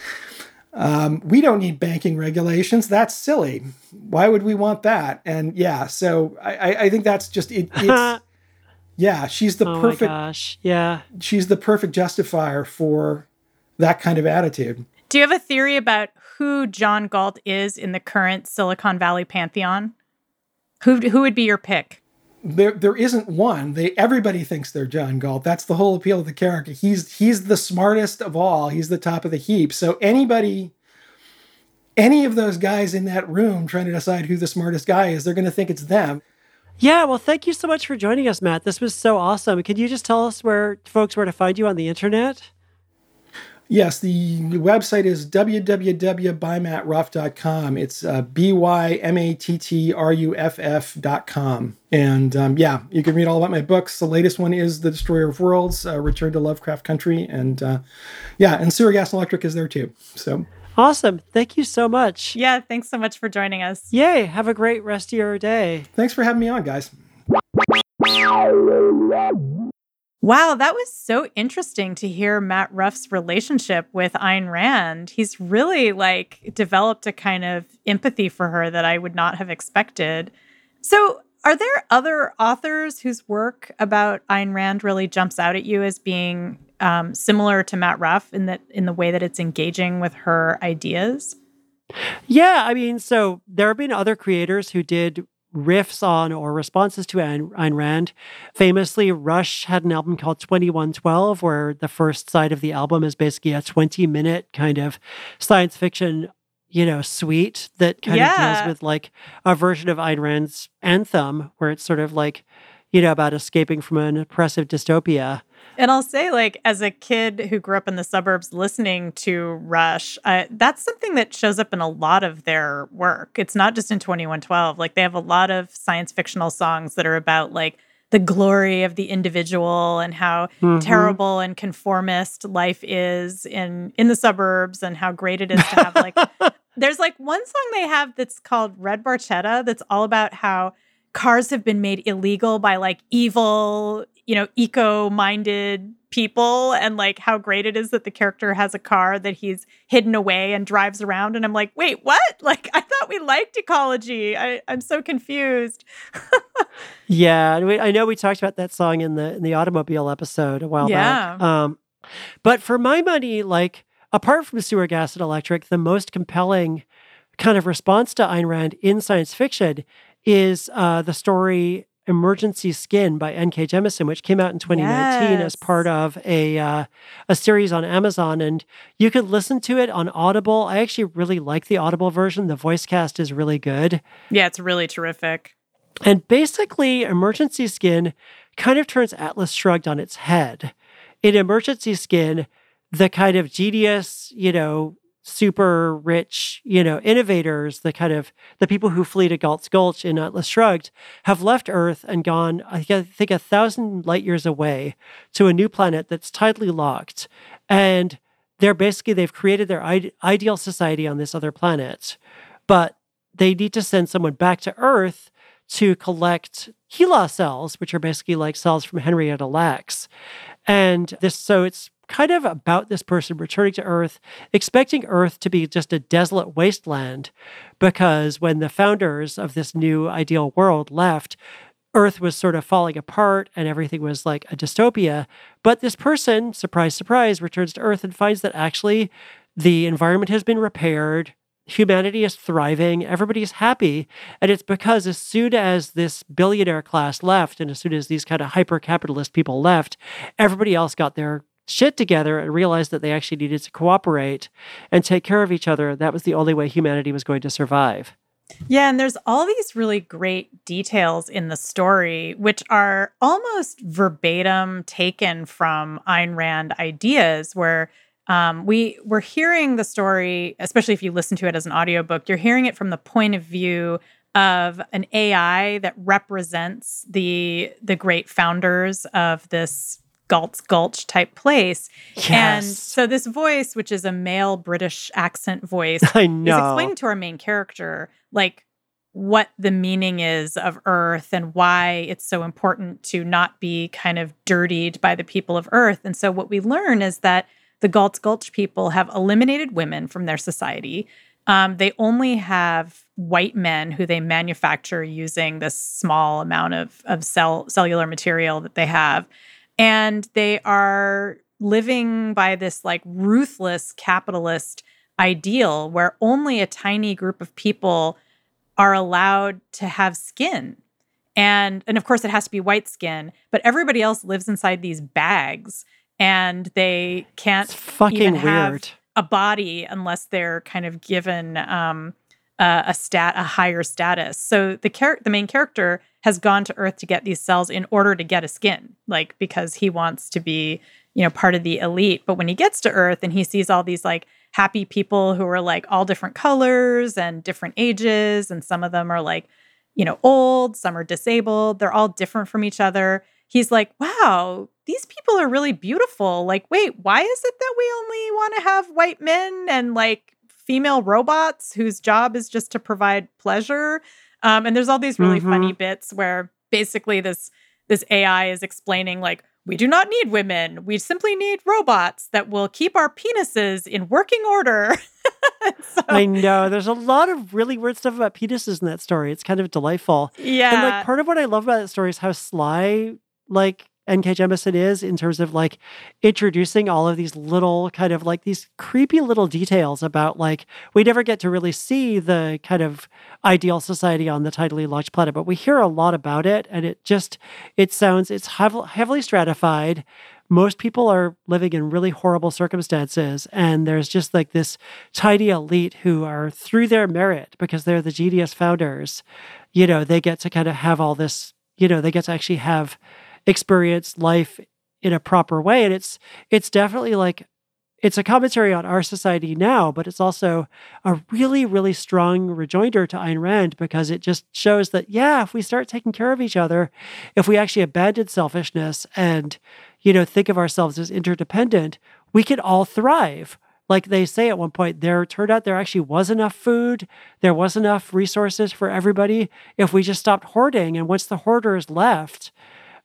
Um, we don't need banking regulations. That's silly. Why would we want that? And yeah so i i think that's just it, it's *laughs* yeah she's the oh perfect gosh. Yeah. she's the perfect justifier for that kind of attitude. Do you have a theory about who John Galt is in the current Silicon Valley pantheon? Who who would be your pick? There there isn't one. They everybody thinks they're John Galt. That's the whole appeal of the character. He's he's the smartest of all. He's the top of the heap. So anybody any of those guys in that room trying to decide who the smartest guy is, they're going to think it's them. Yeah, well, thank you so much for joining us, Matt. This was so awesome. Could you just tell us where folks where to find you on the internet? Yes, the website is www.bymattruff.com. It's uh, B-Y-M-A-T-T-R-U-F-F.com. And um, yeah, you can read all about my books. The latest one is The Destroyer of Worlds, uh, Return to Lovecraft Country. And uh, yeah, and Sewer Gas and Electric is there too. So awesome. Thank you so much. Yeah, thanks so much for joining us. Yay. Have a great rest of your day. Thanks for having me on, guys. Wow, that was so interesting to hear Matt Ruff's relationship with Ayn Rand. He's really like developed a kind of empathy for her that I would not have expected. So, are there other authors whose work about Ayn Rand really jumps out at you as being um, similar to Matt Ruff in that in the way that it's engaging with her ideas? Yeah, I mean, so there have been other creators who did riffs on or responses to Ayn, Rand. Famously, Rush had an album called 2112, where the first side of the album is basically a 20 minute kind of science fiction, you know, suite that kind Yeah. of deals with like a version of Ayn Rand's Anthem, where it's sort of like, you know, about escaping from an oppressive dystopia. And I'll say, like, as a kid who grew up in the suburbs listening to Rush, uh, that's something that shows up in a lot of their work. It's not just in 2112. Like, they have a lot of science fictional songs that are about, like, the glory of the individual and how mm-hmm. terrible and conformist life is in in the suburbs and how great it is to have like *laughs* there's like one song they have that's called Red Barchetta that's all about how cars have been made illegal by like evil, you know, eco-minded people and like how great it is that the character has a car that he's hidden away and drives around and i'm like wait what? *laughs* Like i thought we liked ecology. I, i'm so confused. *laughs* Yeah i know we talked about that song in the in the automobile episode a while yeah. back um but for my money like apart from sewer gas and electric the most compelling kind of response to Ayn Rand in science fiction is uh, the story Emergency Skin by N.K. Jemisin, which came out in 2019 yes. as part of a uh, a series on Amazon, and you could listen to it on Audible. I actually really like the Audible version. The voice cast is really good. Yeah, it's really terrific. And basically, Emergency Skin kind of turns Atlas Shrugged on its head. In Emergency Skin, the kind of genius, you know, super rich, you know, innovators, the kind of the people who flee to Galt's Gulch in Atlas Shrugged, have left Earth and gone, I think, a thousand light years away to a new planet that's tidally locked. And they're basically, they've created their ideal society on this other planet. But they need to send someone back to Earth to collect HeLa cells, which are basically like cells from Henrietta Lacks. And this, so it's kind of about this person returning to Earth, expecting Earth to be just a desolate wasteland, because when the founders of this new ideal world left, Earth was sort of falling apart and everything was like a dystopia. But this person, surprise, surprise, returns to Earth and finds that actually the environment has been repaired. Humanity is thriving, everybody's happy. And it's because as soon as this billionaire class left, and as soon as these kind of hyper capitalist people left, everybody else got their shit together and realized that they actually needed to cooperate and take care of each other. That was the only way humanity was going to survive. Yeah, and there's all these really great details in the story, which are almost verbatim taken from Ayn Rand ideas, where um, we we're hearing the story, especially if you listen to it as an audiobook, you're hearing it from the point of view of an AI that represents the the great founders of this Galt's Gulch type place. Yes. And so this voice, which is a male British accent voice, *laughs* I know. is explaining to our main character like what the meaning is of Earth and why it's so important to not be kind of dirtied by the people of Earth. And so what we learn is that the Galt's Gulch people have eliminated women from their society. Um, they only have white men who they manufacture using this small amount of, of cell, cellular material that they have and they are living by this like ruthless capitalist ideal where only a tiny group of people are allowed to have skin and and of course it has to be white skin but everybody else lives inside these bags and they can't it's fucking even have weird. a body unless they're kind of given um, uh, a stat a higher status. So the char- the main character has gone to Earth to get these cells in order to get a skin, like because he wants to be you know part of the elite. But when he gets to Earth and he sees all these like happy people who are like all different colors and different ages, and some of them are like you know old, some are disabled. They're all different from each other. He's like, wow, these people are really beautiful. Like, wait, why is it that we only want to have white men and like female robots whose job is just to provide pleasure. Um, and there's all these really mm-hmm. funny bits where basically this this AI is explaining like we do not need women. We simply need robots that will keep our penises in working order. *laughs* so, I know. There's a lot of really weird stuff about penises in that story. It's kind of delightful. Yeah. And like part of what I love about that story is how sly like N.K. Jemisin is in terms of like introducing all of these little kind of like these creepy little details about like we never get to really see the kind of ideal society on the tidally locked planet, but we hear a lot about it, and it just it sounds it's heavily stratified. Most people are living in really horrible circumstances, and there's just like this tidy elite who are through their merit because they're the genius founders. You know, they get to kind of have all this. You know, they get to actually have experience life in a proper way. And it's it's definitely like it's a commentary on our society now, but it's also a really, really strong rejoinder to Ayn Rand because it just shows that, yeah, if we start taking care of each other, if we actually abandon selfishness and, you know, think of ourselves as interdependent, we can all thrive. Like they say at one point, there turned out there actually was enough food, there was enough resources for everybody if we just stopped hoarding. And once the hoarders left,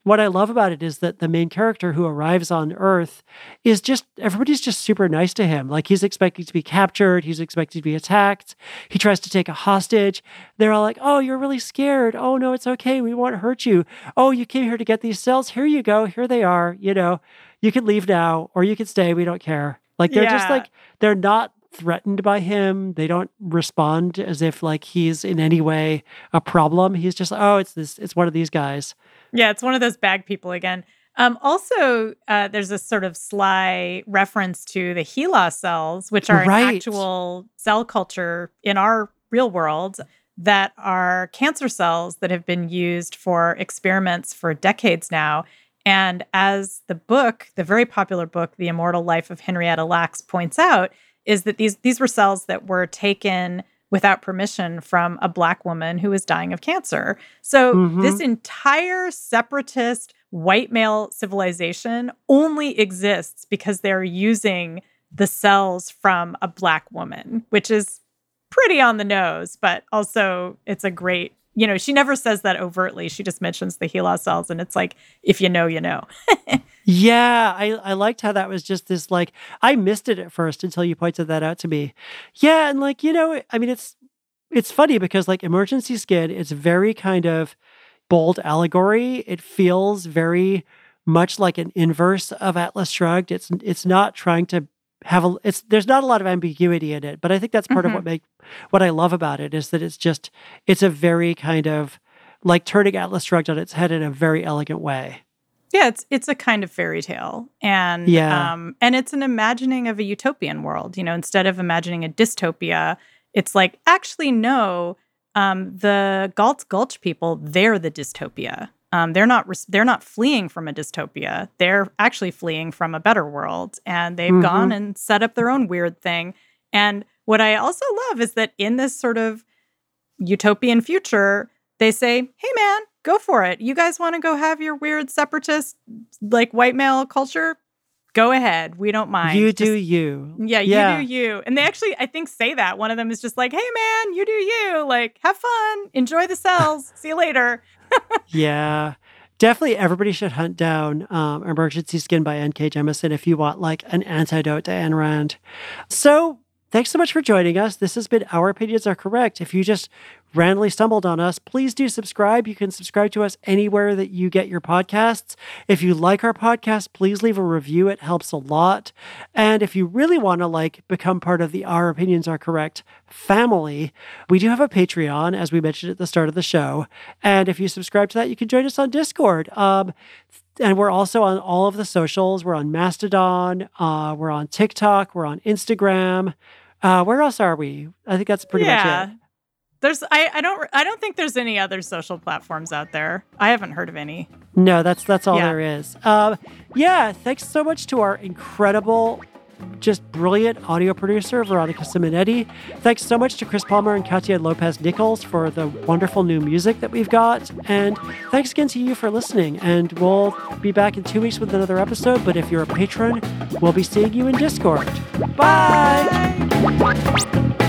what I love about it is that the main character who arrives on Earth is just everybody's just super nice to him. Like he's expecting to be captured, he's expected to be attacked. He tries to take a hostage. They're all like, "Oh, you're really scared. Oh no, it's okay. We won't hurt you. Oh, you came here to get these cells. Here you go. Here they are. You know, you can leave now or you can stay. We don't care." Like they're yeah. just like they're not threatened by him. They don't respond as if like he's in any way a problem. He's just, "Oh, it's this it's one of these guys." Yeah, it's one of those bag people again. Um, also, uh, there's a sort of sly reference to the HeLa cells, which are right. an actual cell culture in our real world that are cancer cells that have been used for experiments for decades now. And as the book, the very popular book, The Immortal Life of Henrietta Lacks, points out, is that these these were cells that were taken without permission from a black woman who was dying of cancer. So mm-hmm. this entire separatist white male civilization only exists because they're using the cells from a black woman, which is pretty on the nose, but also it's a great you know, she never says that overtly. She just mentions the HeLa cells, and it's like, if you know, you know. *laughs* yeah, I, I liked how that was just this like I missed it at first until you pointed that out to me. Yeah, and like you know, I mean, it's it's funny because like emergency skin, it's very kind of bold allegory. It feels very much like an inverse of Atlas Shrugged. It's it's not trying to have a it's there's not a lot of ambiguity in it but i think that's part mm-hmm. of what make what i love about it is that it's just it's a very kind of like turning atlas shrugged on its head in a very elegant way yeah it's it's a kind of fairy tale and yeah. um and it's an imagining of a utopian world you know instead of imagining a dystopia it's like actually no um the Galt's Gulch people they're the dystopia um, they're not they're not fleeing from a dystopia. They're actually fleeing from a better world, and they've mm-hmm. gone and set up their own weird thing. And what I also love is that in this sort of utopian future, they say, "Hey, man, go for it. You guys want to go have your weird separatist, like white male culture? Go ahead. We don't mind. You do you. Yeah, yeah, you do you. And they actually, I think, say that. One of them is just like, hey, man, you do you. Like, have fun. Enjoy the cells. See you later yeah. Definitely everybody should hunt down um, Emergency Skin by N.K. Jemisin if you want like an antidote to Ayn Rand. So Thanks so much for joining us. This has been Our Opinions Are Correct. If you just randomly stumbled on us, please do subscribe. You can subscribe to us anywhere that you get your podcasts. If you like our podcast, please leave a review. It helps a lot. And if you really want to like become part of the Our Opinions Are Correct family, we do have a Patreon, as we mentioned at the start of the show. And if you subscribe to that, you can join us on Discord. Um, and we're also on all of the socials. We're on Mastodon. Uh, we're on TikTok. We're on Instagram. Uh, where else are we? I think that's pretty yeah. much it. There's I, I don't I don't think there's any other social platforms out there. I haven't heard of any. No, that's that's all yeah. there is. Um, yeah, thanks so much to our incredible just brilliant audio producer, Veronica Simonetti. Thanks so much to Chris Palmer and Katia Lopez Nichols for the wonderful new music that we've got. And thanks again to you for listening. And we'll be back in two weeks with another episode. But if you're a patron, we'll be seeing you in Discord. Bye. Bye.